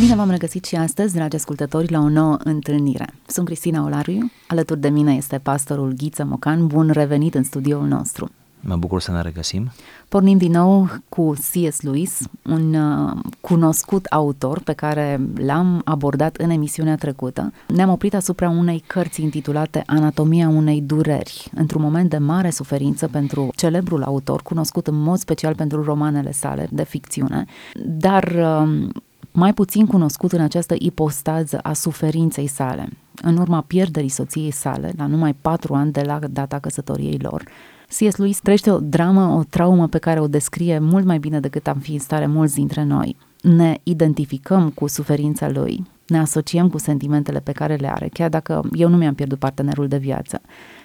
Bine v-am regăsit și astăzi, dragi ascultători, la o nouă întâlnire. Sunt Cristina Olariu, alături de mine este pastorul Ghiță Mocan. Bun revenit în studioul nostru! Mă bucur să ne regăsim. Pornim din nou cu C.S. Lewis, un uh, cunoscut autor pe care l-am abordat în emisiunea trecută. Ne-am oprit asupra unei cărți intitulate Anatomia unei dureri, într-un moment de mare suferință pentru celebrul autor, cunoscut în mod special pentru romanele sale de ficțiune, dar uh, mai puțin cunoscut în această ipostază a suferinței sale. În urma pierderii soției sale, la numai patru ani de la data căsătoriei lor, C.S. Lewis trăiește o dramă, o traumă pe care o descrie mult mai bine decât am fi în stare mulți dintre noi. Ne identificăm cu suferința lui, ne asociem cu sentimentele pe care le are, chiar dacă eu nu mi-am pierdut partenerul de viață.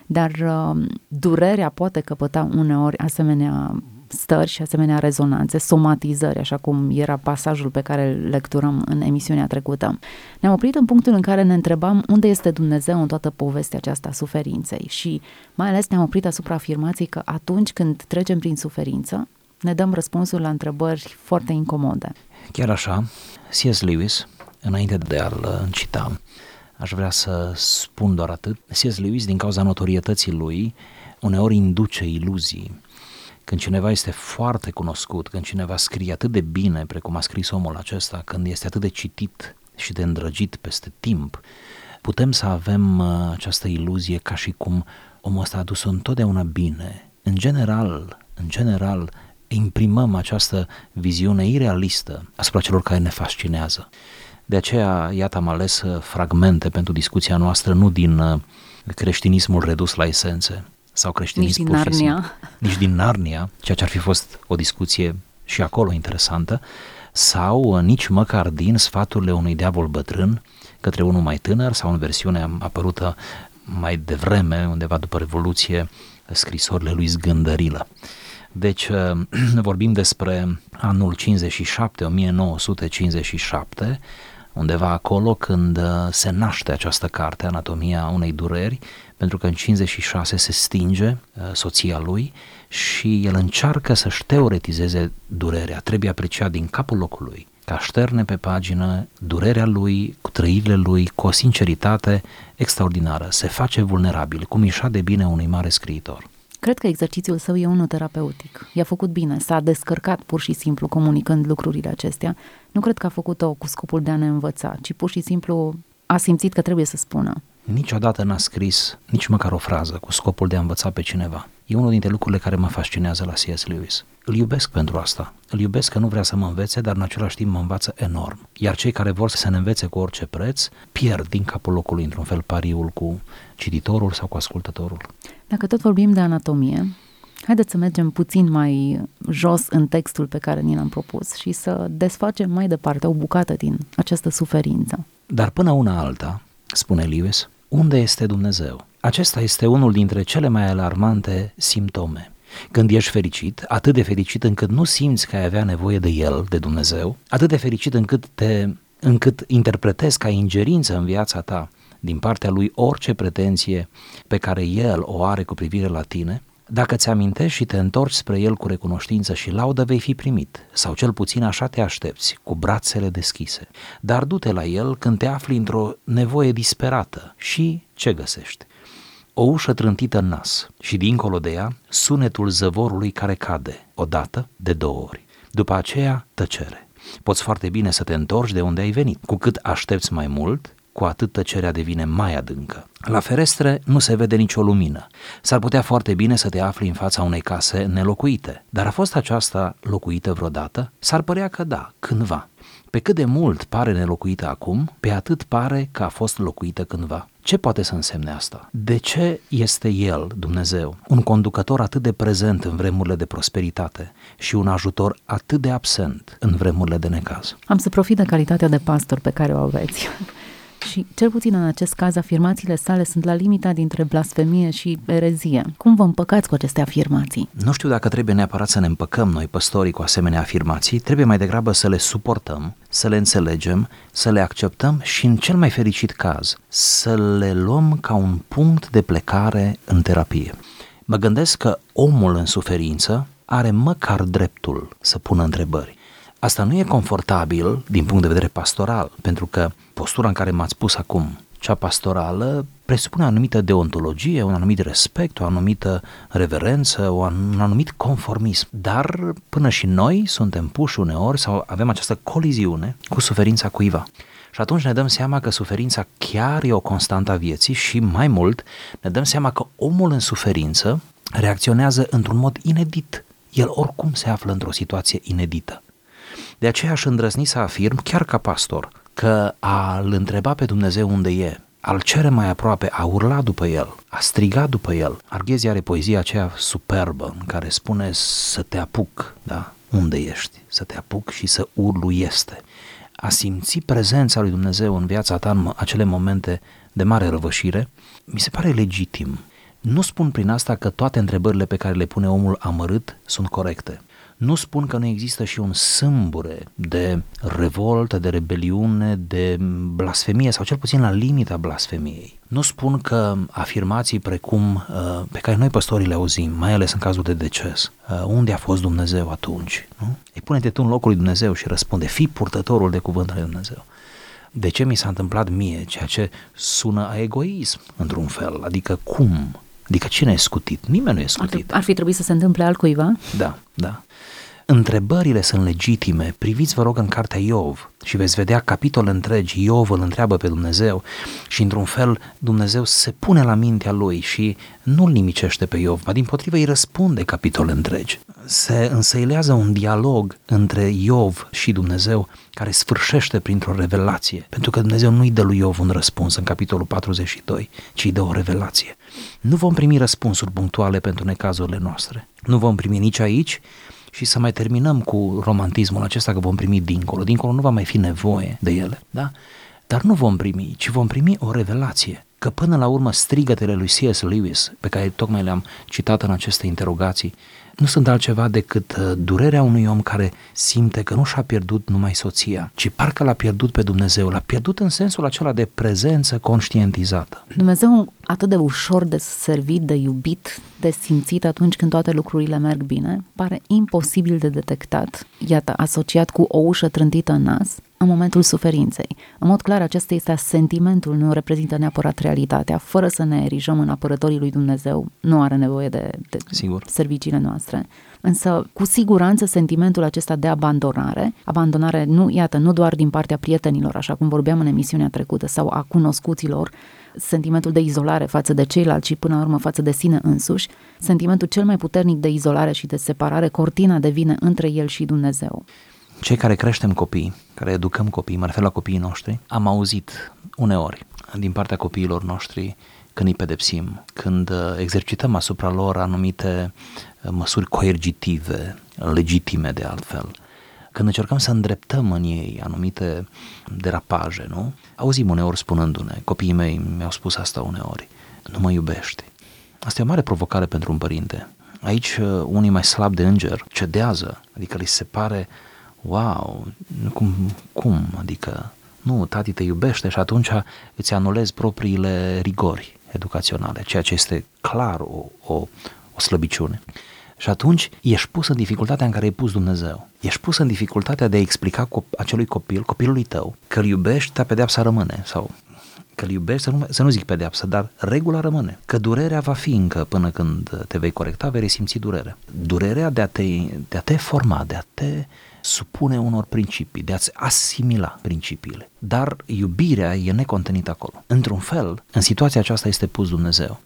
Dar uh, durerea poate căpăta uneori asemenea stări și asemenea rezonanțe, somatizări, așa cum era pasajul pe care îl lecturăm în emisiunea trecută. Ne-am oprit în punctul în care ne întrebam unde este Dumnezeu în toată povestea aceasta a suferinței și mai ales ne-am oprit asupra afirmației că atunci când trecem prin suferință, ne dăm răspunsuri la întrebări foarte incomode. Chiar așa, C.S. Lewis, înainte de a-l cita, aș vrea să spun doar atât. C.S. Lewis, din cauza notorietății lui, uneori induce iluzii când cineva este foarte cunoscut, când cineva scrie atât de bine precum a scris omul acesta, când este atât de citit și de îndrăgit peste timp, putem să avem uh, această iluzie ca și cum omul ăsta a adus-o întotdeauna bine. În general, în general, imprimăm această viziune irealistă asupra celor care ne fascinează. De aceea, iată, am ales uh, fragmente pentru discuția noastră, nu din uh, creștinismul redus la esențe, sau creștinism nici din Narnia. nici din Narnia, ceea ce ar fi fost o discuție și acolo interesantă, sau uh, nici măcar din sfaturile unui diavol bătrân către unul mai tânăr sau în versiunea apărută mai devreme, undeva după Revoluție, scrisorile lui Zgândărilă. Deci uh, vorbim despre anul 57, 1957, undeva acolo când uh, se naște această carte, Anatomia unei dureri, pentru că în 56 se stinge uh, soția lui și el încearcă să-și teoretizeze durerea. Trebuie apreciat din capul locului ca șterne pe pagină durerea lui, cu trăirile lui, cu o sinceritate extraordinară. Se face vulnerabil, cum ișa de bine unui mare scriitor. Cred că exercițiul său e unul terapeutic. I-a făcut bine, s-a descărcat pur și simplu comunicând lucrurile acestea. Nu cred că a făcut-o cu scopul de a ne învăța, ci pur și simplu a simțit că trebuie să spună niciodată n-a scris nici măcar o frază cu scopul de a învăța pe cineva. E unul dintre lucrurile care mă fascinează la C.S. Lewis. Îl iubesc pentru asta. Îl iubesc că nu vrea să mă învețe, dar în același timp mă învață enorm. Iar cei care vor să ne învețe cu orice preț, pierd din capul locului, într-un fel, pariul cu cititorul sau cu ascultătorul. Dacă tot vorbim de anatomie, haideți să mergem puțin mai jos în textul pe care ni l-am propus și să desfacem mai departe o bucată din această suferință. Dar până una alta, spune Lewis, unde este Dumnezeu? Acesta este unul dintre cele mai alarmante simptome. Când ești fericit, atât de fericit încât nu simți că ai avea nevoie de El, de Dumnezeu, atât de fericit încât te încât interpretezi ca ingerință în viața ta din partea lui orice pretenție pe care el o are cu privire la tine, dacă ți amintești și te întorci spre el cu recunoștință și laudă, vei fi primit, sau cel puțin așa te aștepți, cu brațele deschise. Dar du-te la el când te afli într-o nevoie disperată și ce găsești? O ușă trântită în nas și dincolo de ea sunetul zăvorului care cade, odată, de două ori. După aceea, tăcere. Poți foarte bine să te întorci de unde ai venit. Cu cât aștepți mai mult, cu atât tăcerea devine mai adâncă. La ferestre nu se vede nicio lumină. S-ar putea foarte bine să te afli în fața unei case nelocuite, dar a fost aceasta locuită vreodată? S-ar părea că da, cândva. Pe cât de mult pare nelocuită acum, pe atât pare că a fost locuită cândva. Ce poate să însemne asta? De ce este El, Dumnezeu, un conducător atât de prezent în vremurile de prosperitate și un ajutor atât de absent în vremurile de necaz? Am să profit de calitatea de pastor pe care o aveți și, cel puțin în acest caz, afirmațiile sale sunt la limita dintre blasfemie și erezie. Cum vă împăcați cu aceste afirmații? Nu știu dacă trebuie neapărat să ne împăcăm noi, păstorii, cu asemenea afirmații, trebuie mai degrabă să le suportăm, să le înțelegem, să le acceptăm și, în cel mai fericit caz, să le luăm ca un punct de plecare în terapie. Mă gândesc că omul în suferință are măcar dreptul să pună întrebări Asta nu e confortabil din punct de vedere pastoral, pentru că postura în care m-ați pus acum, cea pastorală, presupune o anumită deontologie, un anumit respect, o anumită reverență, un anumit conformism. Dar până și noi suntem puși uneori sau avem această coliziune cu suferința cuiva. Și atunci ne dăm seama că suferința chiar e o constantă a vieții și mai mult ne dăm seama că omul în suferință reacționează într-un mod inedit. El oricum se află într-o situație inedită. De aceea aș îndrăzni să afirm, chiar ca pastor, că a-L întreba pe Dumnezeu unde e, al cere mai aproape, a urla după el, a striga după el. Arghezi are poezia aceea superbă în care spune să te apuc, da? Unde ești? Să te apuc și să urlu este. A simți prezența lui Dumnezeu în viața ta în acele momente de mare răvășire, mi se pare legitim. Nu spun prin asta că toate întrebările pe care le pune omul amărât sunt corecte. Nu spun că nu există și un sâmbure de revoltă, de rebeliune, de blasfemie sau cel puțin la limita blasfemiei. Nu spun că afirmații precum uh, pe care noi păstorii le auzim, mai ales în cazul de deces, uh, unde a fost Dumnezeu atunci? Nu? Ei pune-te tu în locul lui Dumnezeu și răspunde, fii purtătorul de cuvânt al lui Dumnezeu. De ce mi s-a întâmplat mie? Ceea ce sună a egoism, într-un fel. Adică cum? Adică cine e scutit? Nimeni nu e scutit. Ar, ar fi trebuit să se întâmple altcuiva? Da, da. Întrebările sunt legitime. Priviți, vă rog, în cartea Iov și veți vedea capitol întregi. Iov îl întreabă pe Dumnezeu și, într-un fel, Dumnezeu se pune la mintea lui și nu-l nimicește pe Iov, ba din potrivă îi răspunde capitol întregi. Se însăilează un dialog între Iov și Dumnezeu care sfârșește printr-o revelație, pentru că Dumnezeu nu-i dă lui Iov un răspuns în capitolul 42, ci îi dă o revelație. Nu vom primi răspunsuri punctuale pentru necazurile noastre. Nu vom primi nici aici, și să mai terminăm cu romantismul acesta că vom primi dincolo. Dincolo nu va mai fi nevoie de ele, da? Dar nu vom primi, ci vom primi o revelație. Că până la urmă strigătele lui C.S. Lewis, pe care tocmai le-am citat în aceste interogații, nu sunt altceva decât uh, durerea unui om care simte că nu și-a pierdut numai soția, ci parcă l-a pierdut pe Dumnezeu, l-a pierdut în sensul acela de prezență conștientizată. Dumnezeu atât de ușor de servit, de iubit, de simțit atunci când toate lucrurile merg bine, pare imposibil de detectat, iată, asociat cu o ușă trântită în nas, în momentul suferinței. În mod clar, acesta este sentimentul, nu reprezintă neapărat realitatea. Fără să ne erijăm în apărătorii lui Dumnezeu, nu are nevoie de, de Sigur. serviciile noastre. Însă, cu siguranță, sentimentul acesta de abandonare, abandonare nu, iată, nu doar din partea prietenilor, așa cum vorbeam în emisiunea trecută, sau a cunoscuților, sentimentul de izolare față de ceilalți și până la urmă față de sine însuși, sentimentul cel mai puternic de izolare și de separare, cortina devine între el și Dumnezeu. Cei care creștem copii, care educăm copii, mă refer la copiii noștri, am auzit uneori din partea copiilor noștri când îi pedepsim, când uh, exercităm asupra lor anumite uh, măsuri coergitive, legitime de altfel, când încercăm să îndreptăm în ei anumite derapaje, nu? Auzim uneori spunându-ne, copiii mei mi-au spus asta uneori, nu mă iubești. Asta e o mare provocare pentru un părinte. Aici uh, unii mai slabi de înger cedează, adică li se pare, wow, cum, cum, adică nu, tati te iubește și atunci îți anulezi propriile rigori educaționale, ceea ce este clar o, o, o slăbiciune. Și atunci ești pus în dificultatea în care e pus Dumnezeu. Ești pus în dificultatea de a explica cop- acelui copil, copilului tău, că îl iubești, dar pedeapsa rămâne. Sau că îl iubești, să nu, să nu zic pedeapsă, dar regula rămâne. Că durerea va fi încă până când te vei corecta, vei resimți durerea. Durerea de a te, de a te forma, de a te supune unor principii, de a-ți asimila principiile. Dar iubirea e necontenită acolo. Într-un fel, în situația aceasta este pus Dumnezeu.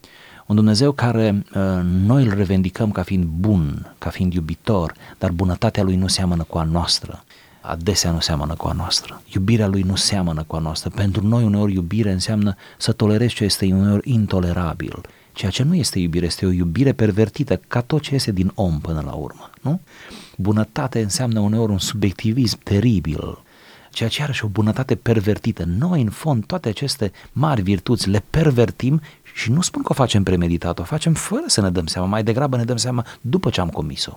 Un Dumnezeu care uh, noi îl revendicăm ca fiind bun, ca fiind iubitor, dar bunătatea lui nu seamănă cu a noastră. Adesea nu seamănă cu a noastră. Iubirea lui nu seamănă cu a noastră. Pentru noi uneori iubire înseamnă să tolerezi ce este uneori intolerabil. Ceea ce nu este iubire, este o iubire pervertită, ca tot ce este din om până la urmă. Nu? Bunătate înseamnă uneori un subiectivism teribil, ceea ce are și o bunătate pervertită. Noi, în fond, toate aceste mari virtuți le pervertim și nu spun că o facem premeditat, o facem fără să ne dăm seama, mai degrabă ne dăm seama după ce am comis-o.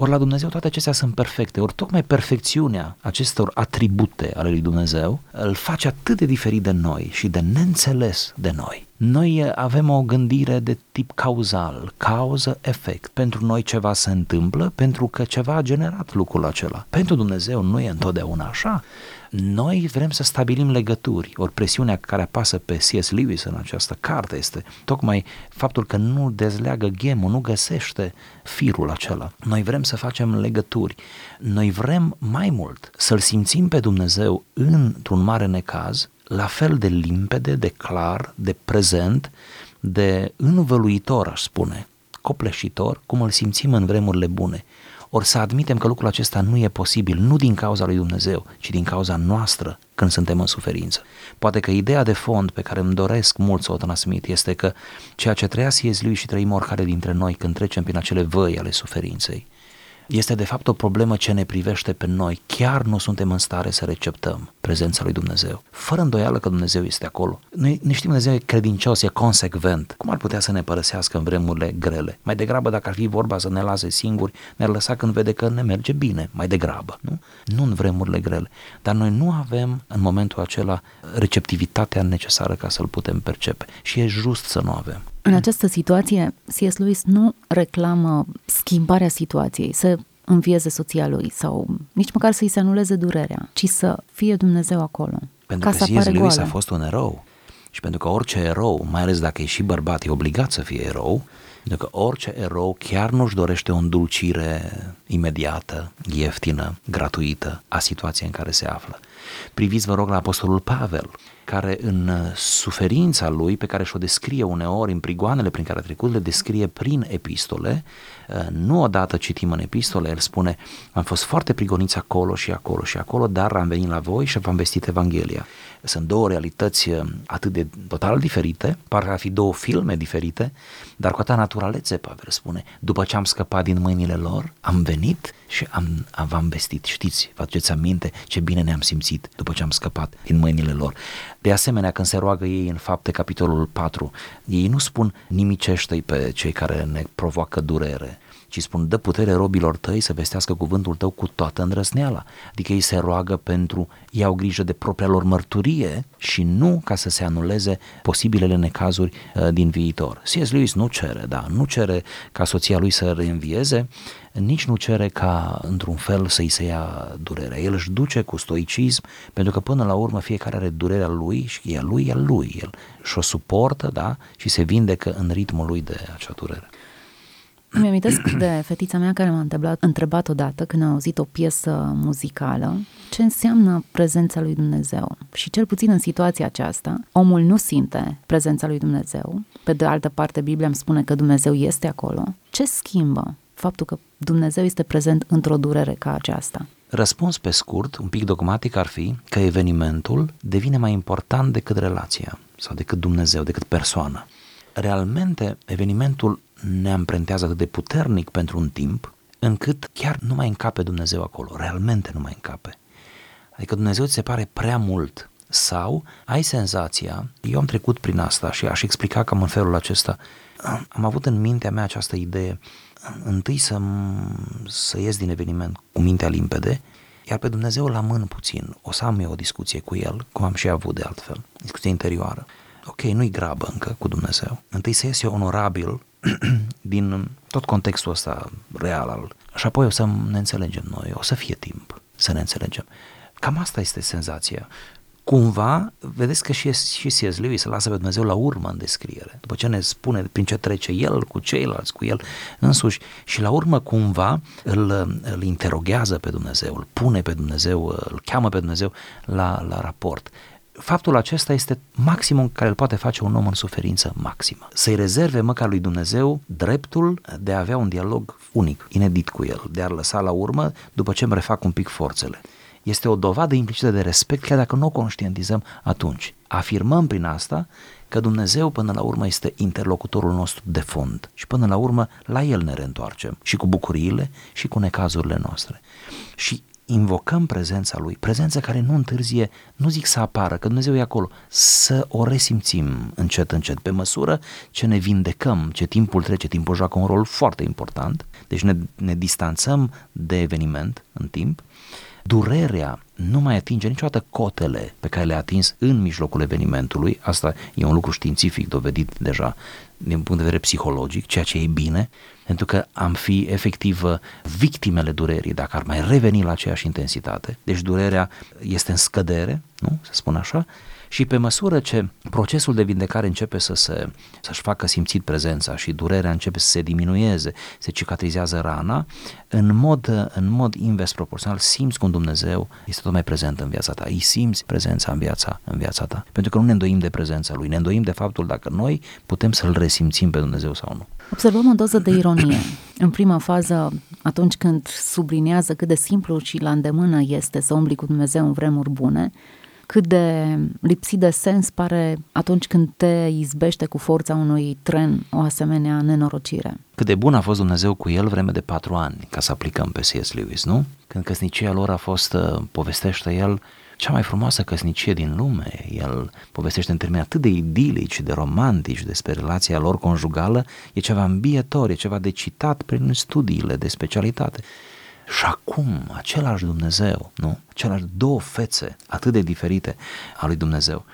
Ori la Dumnezeu toate acestea sunt perfecte, ori tocmai perfecțiunea acestor atribute ale lui Dumnezeu îl face atât de diferit de noi și de neînțeles de noi. Noi avem o gândire de tip cauzal, cauză-efect. Pentru noi ceva se întâmplă pentru că ceva a generat lucrul acela. Pentru Dumnezeu nu e întotdeauna așa. Noi vrem să stabilim legături, ori presiunea care apasă pe C.S. Lewis în această carte este tocmai faptul că nu dezleagă gemul, nu găsește firul acela. Noi vrem să facem legături, noi vrem mai mult să-L simțim pe Dumnezeu într-un mare necaz, la fel de limpede, de clar, de prezent, de învăluitor, aș spune, copleșitor, cum îl simțim în vremurile bune. Ori să admitem că lucrul acesta nu e posibil, nu din cauza lui Dumnezeu, ci din cauza noastră când suntem în suferință. Poate că ideea de fond pe care îmi doresc mult să o transmit este că ceea ce trăia C.S. lui și trăim oricare dintre noi când trecem prin acele văi ale suferinței, este de fapt o problemă ce ne privește pe noi. Chiar nu suntem în stare să receptăm prezența lui Dumnezeu. Fără îndoială că Dumnezeu este acolo. Noi ne știm Dumnezeu e credincios, e consecvent. Cum ar putea să ne părăsească în vremurile grele? Mai degrabă dacă ar fi vorba să ne lase singuri, ne-ar lăsa când vede că ne merge bine, mai degrabă, nu? Nu în vremurile grele. Dar noi nu avem în momentul acela receptivitatea necesară ca să-l putem percepe. Și e just să nu avem. În această situație, C.S. Lewis nu reclamă schimbarea situației, să învieze soția lui sau nici măcar să-i se anuleze durerea, ci să fie Dumnezeu acolo. Pentru ca că să C.S. Lewis goală. a fost un erou. Și pentru că orice erou, mai ales dacă e și bărbat, e obligat să fie erou, pentru că orice erou chiar nu-și dorește o îndulcire imediată, ieftină, gratuită a situației în care se află. Priviți, vă rog, la Apostolul Pavel, care în suferința lui, pe care și-o descrie uneori în prigoanele prin care a trecut, le descrie prin epistole, nu odată citim în epistole, el spune, am fost foarte prigoniți acolo și acolo și acolo, dar am venit la voi și v-am vestit Evanghelia. Sunt două realități atât de total diferite, parcă ar fi două filme diferite, dar cu atâta naturalețe, Pavel spune, după ce am scăpat din mâinile lor, am venit și am, am v-am vestit. Știți, vă aduceți aminte ce bine ne-am simțit după ce am scăpat din mâinile lor. De asemenea, când se roagă ei în fapte capitolul 4, ei nu spun nimicește-i pe cei care ne provoacă durere, ci spun, dă putere robilor tăi să vestească cuvântul tău cu toată îndrăsneala. Adică ei se roagă pentru, iau grijă de propria lor mărturie și nu ca să se anuleze posibilele necazuri uh, din viitor. C.S. Lewis nu cere, da, nu cere ca soția lui să reînvieze, nici nu cere ca într-un fel să-i se ia durerea. El își duce cu stoicism, pentru că până la urmă fiecare are durerea lui și e lui, e lui. El și-o suportă, da, și se vindecă în ritmul lui de acea durere. Îmi amintesc de fetița mea care m-a întrebat, întrebat odată când a auzit o piesă muzicală ce înseamnă prezența lui Dumnezeu. Și cel puțin în situația aceasta, omul nu simte prezența lui Dumnezeu. Pe de altă parte, Biblia îmi spune că Dumnezeu este acolo. Ce schimbă faptul că Dumnezeu este prezent într-o durere ca aceasta? Răspuns pe scurt, un pic dogmatic ar fi că evenimentul devine mai important decât relația sau decât Dumnezeu, decât persoana. Realmente, evenimentul ne amprentează atât de puternic pentru un timp, încât chiar nu mai încape Dumnezeu acolo, realmente nu mai încape. Adică Dumnezeu ți se pare prea mult sau ai senzația, eu am trecut prin asta și aș explica cam în felul acesta, am avut în mintea mea această idee, întâi să, să ies din eveniment cu mintea limpede, iar pe Dumnezeu la mân puțin, o să am eu o discuție cu El, cum am și avut de altfel, discuție interioară. Ok, nu-i grabă încă cu Dumnezeu. Întâi să ies eu onorabil din tot contextul ăsta real al... Și apoi o să ne înțelegem noi, o să fie timp să ne înțelegem. Cam asta este senzația. Cumva, vedeți că și, și C.S. Lewis se lasă pe Dumnezeu la urmă în descriere, după ce ne spune prin ce trece el cu ceilalți, cu el însuși și la urmă cumva îl, îl interoghează pe Dumnezeu, îl pune pe Dumnezeu, îl cheamă pe Dumnezeu la, la raport faptul acesta este maximum care îl poate face un om în suferință maximă. Să-i rezerve măcar lui Dumnezeu dreptul de a avea un dialog unic, inedit cu el, de a-l lăsa la urmă după ce îmi refac un pic forțele. Este o dovadă implicită de respect, chiar dacă nu o conștientizăm atunci. Afirmăm prin asta că Dumnezeu până la urmă este interlocutorul nostru de fond și până la urmă la El ne reîntoarcem și cu bucuriile și cu necazurile noastre. Și invocăm prezența Lui, prezența care nu întârzie, nu zic să apară, că Dumnezeu e acolo, să o resimțim încet, încet, pe măsură ce ne vindecăm, ce timpul trece, timpul joacă un rol foarte important, deci ne, ne distanțăm de eveniment în timp, durerea nu mai atinge niciodată cotele pe care le-a atins în mijlocul evenimentului, asta e un lucru științific dovedit deja din punct de vedere psihologic, ceea ce e bine, pentru că am fi efectiv victimele durerii dacă ar mai reveni la aceeași intensitate. Deci durerea este în scădere, nu? Să spun așa, și pe măsură ce procesul de vindecare începe să se, să-și facă simțit prezența și durerea începe să se diminueze, se cicatrizează rana, în mod, în mod invers proporțional simți cum Dumnezeu este tot mai prezent în viața ta. Îi simți prezența în viața, în viața ta. Pentru că nu ne îndoim de prezența Lui, ne îndoim de faptul dacă noi putem să-L resimțim pe Dumnezeu sau nu. Observăm o doză de ironie. În prima fază, atunci când sublinează cât de simplu și la îndemână este să umbli cu Dumnezeu în vremuri bune, cât de lipsit de sens pare atunci când te izbește cu forța unui tren o asemenea nenorocire. Cât de bun a fost Dumnezeu cu el vreme de patru ani, ca să aplicăm pe C.S. Lewis, nu? Când căsnicia lor a fost, uh, povestește el, cea mai frumoasă căsnicie din lume. El povestește în termeni atât de idilici, de romantici despre relația lor conjugală, e ceva îmbietor, e ceva de citat prin studiile de specialitate. Și acum, același Dumnezeu, nu? Același două fețe atât de diferite a lui Dumnezeu.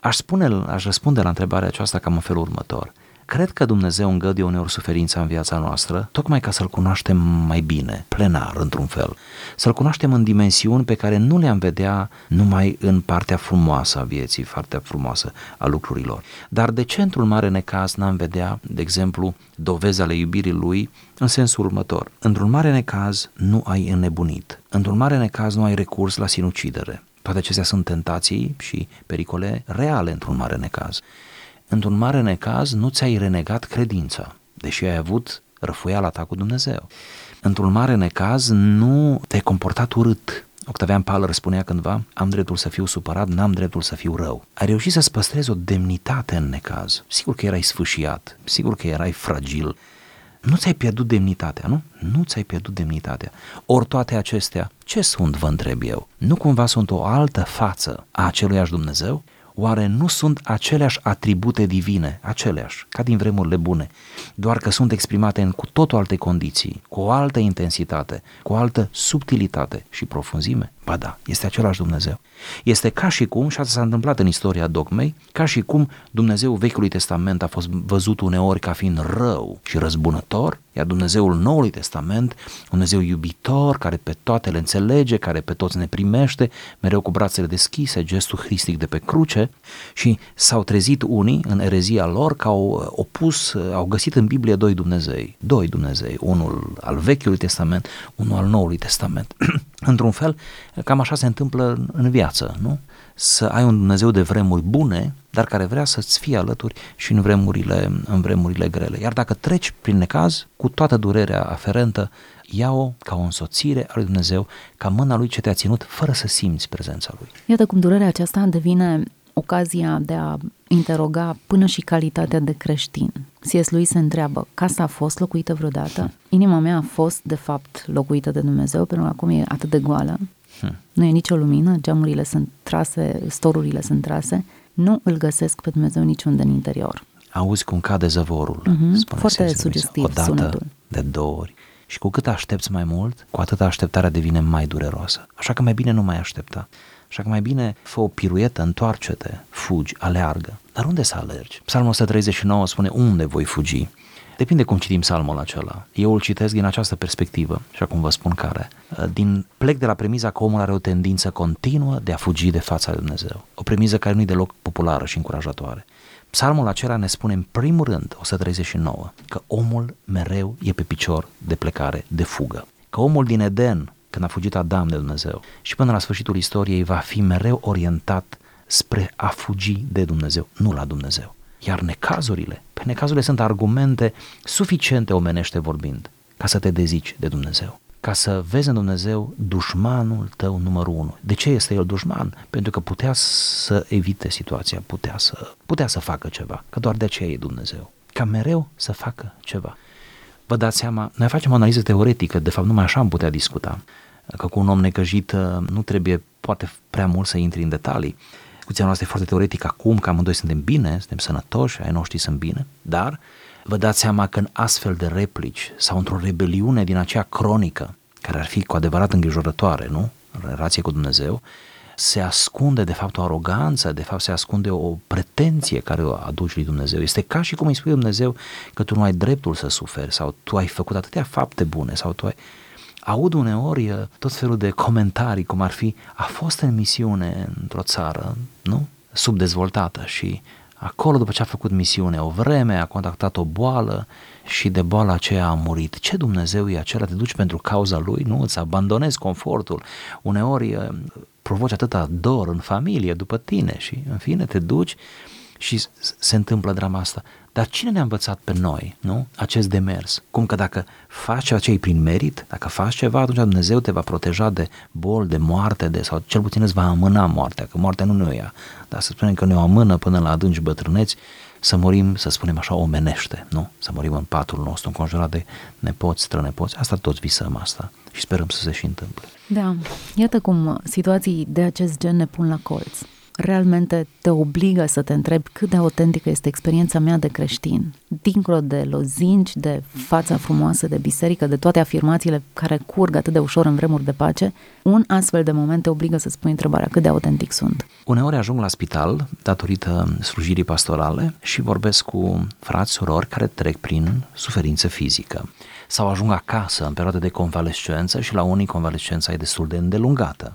Aș spune, aș răspunde la întrebarea aceasta cam în felul următor. Cred că Dumnezeu îngăduie uneori suferința în viața noastră, tocmai ca să-L cunoaștem mai bine, plenar într-un fel. Să-L cunoaștem în dimensiuni pe care nu le-am vedea numai în partea frumoasă a vieții, partea frumoasă a lucrurilor. Dar de ce într-un mare necaz n-am vedea, de exemplu, dovezi ale iubirii Lui în sensul următor? Într-un mare necaz nu ai înnebunit. Într-un mare necaz nu ai recurs la sinucidere. Toate acestea sunt tentații și pericole reale într-un mare necaz într-un mare necaz nu ți-ai renegat credința, deși ai avut răfuiala ta cu Dumnezeu. Într-un mare necaz nu te-ai comportat urât. Octavian Paler spunea cândva, am dreptul să fiu supărat, n-am dreptul să fiu rău. Ai reușit să-ți păstrezi o demnitate în necaz. Sigur că erai sfâșiat, sigur că erai fragil, nu ți-ai pierdut demnitatea, nu? Nu ți-ai pierdut demnitatea. Ori toate acestea, ce sunt, vă întreb eu? Nu cumva sunt o altă față a aceluiași Dumnezeu? Oare nu sunt aceleași atribute divine, aceleași, ca din vremurile bune, doar că sunt exprimate în cu totul alte condiții, cu o altă intensitate, cu o altă subtilitate și profunzime? Ba da, este același Dumnezeu. Este ca și cum, și asta s-a întâmplat în istoria dogmei, ca și cum Dumnezeu Vechiului Testament a fost văzut uneori ca fiind rău și răzbunător, iar Dumnezeul Noului Testament, un Dumnezeu iubitor, care pe toate le înțelege, care pe toți ne primește, mereu cu brațele deschise, gestul hristic de pe cruce și s-au trezit unii în erezia lor că au opus, au găsit în Biblie doi Dumnezei, doi Dumnezei, unul al Vechiului Testament, unul al Noului Testament. Într-un fel, cam așa se întâmplă în viață, nu? Să ai un Dumnezeu de vremuri bune, dar care vrea să-ți fie alături și în vremurile, în vremurile grele. Iar dacă treci prin necaz, cu toată durerea aferentă, ia-o ca o însoțire a lui Dumnezeu, ca mâna lui ce te-a ținut, fără să simți prezența lui. Iată cum durerea aceasta devine ocazia de a interoga până și calitatea de creștin. C.S. lui se întreabă, casa a fost locuită vreodată? Inima mea a fost, de fapt, locuită de Dumnezeu, pentru că acum e atât de goală. Hmm. Nu e nicio lumină, geamurile sunt trase, storurile sunt trase. Nu îl găsesc pe Dumnezeu niciunde în interior. Auzi cum cade zăvorul. Mm-hmm. Foarte sugestiv Odată, sunetul. de două ori. Și cu cât aștepți mai mult, cu atât așteptarea devine mai dureroasă. Așa că mai bine nu mai aștepta. Așa că mai bine fă o piruetă, întoarce-te, fugi, aleargă. Dar unde să alergi? Psalmul 139 spune unde voi fugi. Depinde cum citim psalmul acela. Eu îl citesc din această perspectivă și acum vă spun care. Din plec de la premiza că omul are o tendință continuă de a fugi de fața lui Dumnezeu. O premiză care nu e deloc populară și încurajatoare. Psalmul acela ne spune în primul rând, 139, că omul mereu e pe picior de plecare, de fugă. Că omul din Eden, când a fugit Adam de Dumnezeu și până la sfârșitul istoriei va fi mereu orientat spre a fugi de Dumnezeu, nu la Dumnezeu. Iar necazurile, pe necazurile sunt argumente suficiente omenește vorbind ca să te dezici de Dumnezeu ca să vezi în Dumnezeu dușmanul tău numărul unu. De ce este el dușman? Pentru că putea să evite situația, putea să, putea să facă ceva, că doar de aceea e Dumnezeu. Ca mereu să facă ceva. Vă dați seama, noi facem o analiză teoretică, de fapt numai așa am putea discuta, că cu un om necăjit uh, nu trebuie poate prea mult să intri în detalii. Discuția noastră e foarte teoretică acum, că amândoi suntem bine, suntem sănătoși, ai noștri sunt bine, dar vă dați seama că în astfel de replici sau într-o rebeliune din aceea cronică, care ar fi cu adevărat îngrijorătoare, nu? în relație cu Dumnezeu, se ascunde de fapt o aroganță, de fapt se ascunde o pretenție care o aduci lui Dumnezeu. Este ca și cum îi spui Dumnezeu că tu nu ai dreptul să suferi sau tu ai făcut atâtea fapte bune sau tu ai... Aud uneori uh, tot felul de comentarii, cum ar fi, a fost în misiune într-o țară, nu? Subdezvoltată și acolo după ce a făcut misiune o vreme, a contactat o boală și de boala aceea a murit. Ce Dumnezeu e acela? Te duci pentru cauza lui? Nu, îți abandonezi confortul. Uneori uh, provoci atâta dor în familie după tine și în fine te duci și se întâmplă drama asta. Dar cine ne-a învățat pe noi, nu? Acest demers. Cum că dacă faci ceea ce prin merit, dacă faci ceva, atunci Dumnezeu te va proteja de bol, de moarte, de, sau cel puțin îți va amâna moartea, că moartea nu ne o ia. Dar să spunem că ne o amână până la adânci bătrâneți, să murim, să spunem așa, omenește, nu? Să murim în patul nostru, înconjurat de nepoți, strănepoți. Asta toți visăm asta și sperăm să se și întâmple. Da, iată cum situații de acest gen ne pun la colț realmente te obligă să te întrebi cât de autentică este experiența mea de creștin. Dincolo de lozinci, de fața frumoasă de biserică, de toate afirmațiile care curg atât de ușor în vremuri de pace, un astfel de moment te obligă să spui întrebarea cât de autentic sunt. Uneori ajung la spital datorită slujirii pastorale și vorbesc cu frați, surori care trec prin suferință fizică sau ajung acasă în perioade de convalescență și la unii convalescența e destul de îndelungată.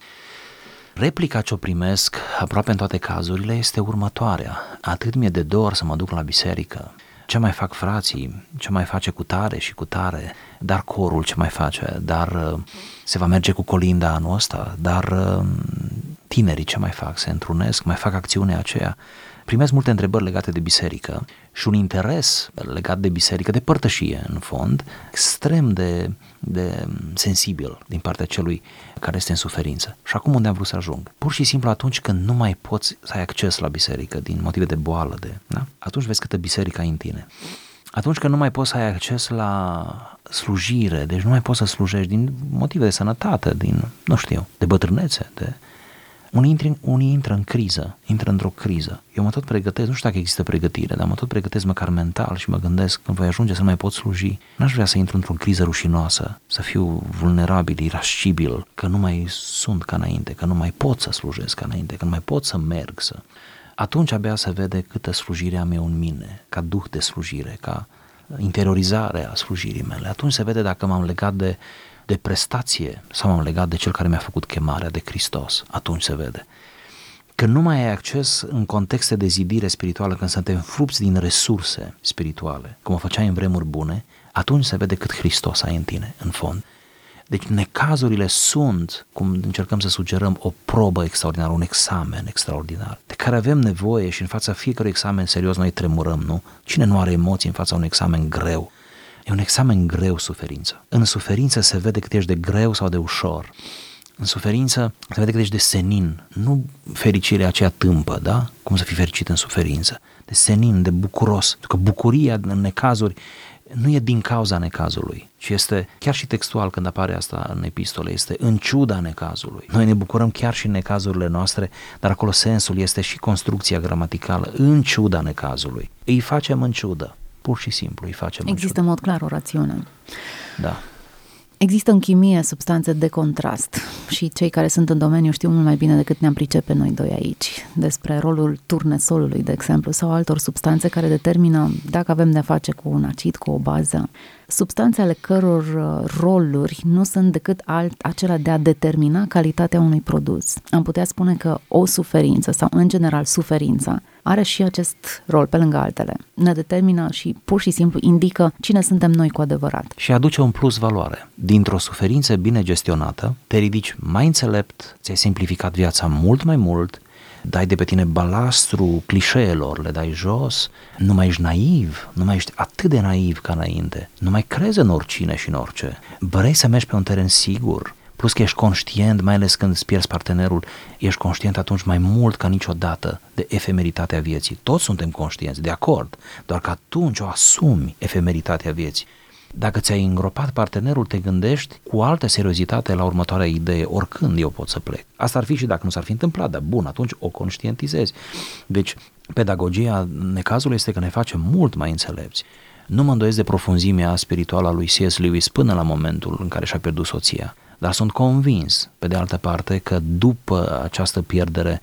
Replica ce o primesc aproape în toate cazurile este următoarea. Atât mi-e de dor să mă duc la biserică, ce mai fac frații, ce mai face cu tare și cu tare, dar corul ce mai face, dar uh, se va merge cu colinda anul ăsta, dar uh, tinerii ce mai fac, se întrunesc, mai fac acțiunea aceea? Primesc multe întrebări legate de biserică și un interes legat de biserică, de părtășie în fond, extrem de, de sensibil din partea celui care este în suferință. Și acum unde am vrut să ajung? Pur și simplu atunci când nu mai poți să ai acces la biserică din motive de boală, de, da? atunci vezi câtă biserică ai în tine. Atunci când nu mai poți să ai acces la slujire, deci nu mai poți să slujești din motive de sănătate, din, nu știu, de bătrânețe, de unii intră, unii intră în criză, intră într-o criză. Eu mă tot pregătesc, nu știu dacă există pregătire, dar mă tot pregătesc măcar mental și mă gândesc când voi ajunge să mai pot sluji. N-aș vrea să intru într-o criză rușinoasă, să fiu vulnerabil, irascibil, că nu mai sunt ca înainte, că nu mai pot să slujesc ca înainte, că nu mai pot să merg să... Atunci abia se vede câtă slujire am eu în mine, ca duh de slujire, ca interiorizare a slujirii mele. Atunci se vede dacă m-am legat de de prestație sau m-am legat de cel care mi-a făcut chemarea de Hristos. Atunci se vede. Când nu mai ai acces în contexte de zidire spirituală, când suntem frupți din resurse spirituale, cum o făceai în vremuri bune, atunci se vede cât Hristos ai în tine, în fond. Deci necazurile sunt, cum încercăm să sugerăm, o probă extraordinară, un examen extraordinar, de care avem nevoie și în fața fiecărui examen serios noi tremurăm, nu? Cine nu are emoții în fața unui examen greu? E un examen greu suferință. În suferință se vede cât ești de greu sau de ușor. În suferință se vede cât ești de senin, nu fericirea aceea tâmpă, da? Cum să fii fericit în suferință. De senin, de bucuros. Pentru că bucuria în necazuri nu e din cauza necazului, ci este, chiar și textual când apare asta în epistole, este în ciuda necazului. Noi ne bucurăm chiar și în necazurile noastre, dar acolo sensul este și construcția gramaticală, în ciuda necazului. Îi facem în ciudă pur și simplu îi facem Există în mod clar o rațiune. Da. Există în chimie substanțe de contrast și cei care sunt în domeniu știu mult mai bine decât ne-am pricepe noi doi aici despre rolul turnesolului, de exemplu, sau altor substanțe care determină dacă avem de face cu un acid, cu o bază. Substanțe ale căror uh, roluri nu sunt decât alt, acela de a determina calitatea unui produs. Am putea spune că o suferință sau în general suferința are și acest rol pe lângă altele. Ne determină și pur și simplu indică cine suntem noi cu adevărat. Și aduce un plus valoare. Dintr-o suferință bine gestionată, te ridici mai înțelept, ți-ai simplificat viața mult mai mult, dai de pe tine balastru clișeelor, le dai jos, nu mai ești naiv, nu mai ești atât de naiv ca înainte, nu mai crezi în oricine și în orice. Vrei să mergi pe un teren sigur, plus că ești conștient, mai ales când îți pierzi partenerul, ești conștient atunci mai mult ca niciodată de efemeritatea vieții. Toți suntem conștienți, de acord, doar că atunci o asumi efemeritatea vieții. Dacă ți-ai îngropat partenerul, te gândești cu altă seriozitate la următoarea idee, oricând eu pot să plec. Asta ar fi și dacă nu s-ar fi întâmplat, dar bun, atunci o conștientizezi. Deci, pedagogia necazului este că ne face mult mai înțelepți. Nu mă îndoiesc de profunzimea spirituală a lui C.S. Lewis până la momentul în care și-a pierdut soția dar sunt convins, pe de altă parte, că după această pierdere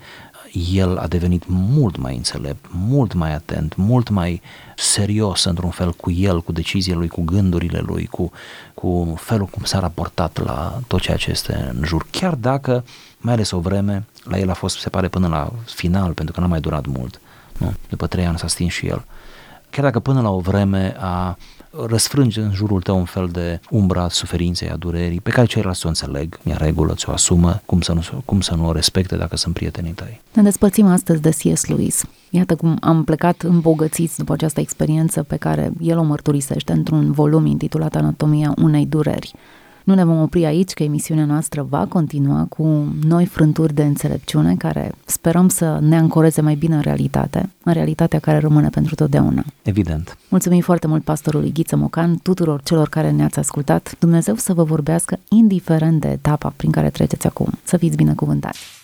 el a devenit mult mai înțelept, mult mai atent, mult mai serios într-un fel cu el, cu deciziile lui, cu gândurile lui, cu, cu felul cum s-a raportat la tot ceea ce este în jur. Chiar dacă, mai ales o vreme, la el a fost, se pare, până la final, pentru că n-a mai durat mult. Nu? După trei ani s-a stins și el. Chiar dacă până la o vreme a răsfrânge în jurul tău un fel de umbra a suferinței, a durerii, pe care ceilalți o înțeleg, mi-a regulă, ți-o asumă, cum să, nu, cum să nu o respecte dacă sunt prietenii tăi. Ne despărțim astăzi de C.S. Lewis. Iată cum am plecat îmbogățiți după această experiență pe care el o mărturisește într-un volum intitulat Anatomia unei dureri. Nu ne vom opri aici, că emisiunea noastră va continua cu noi frânturi de înțelepciune care sperăm să ne ancoreze mai bine în realitate, în realitatea care rămâne pentru totdeauna. Evident. Mulțumim foarte mult pastorului Ghiță Mocan, tuturor celor care ne-ați ascultat. Dumnezeu să vă vorbească indiferent de etapa prin care treceți acum. Să fiți binecuvântați!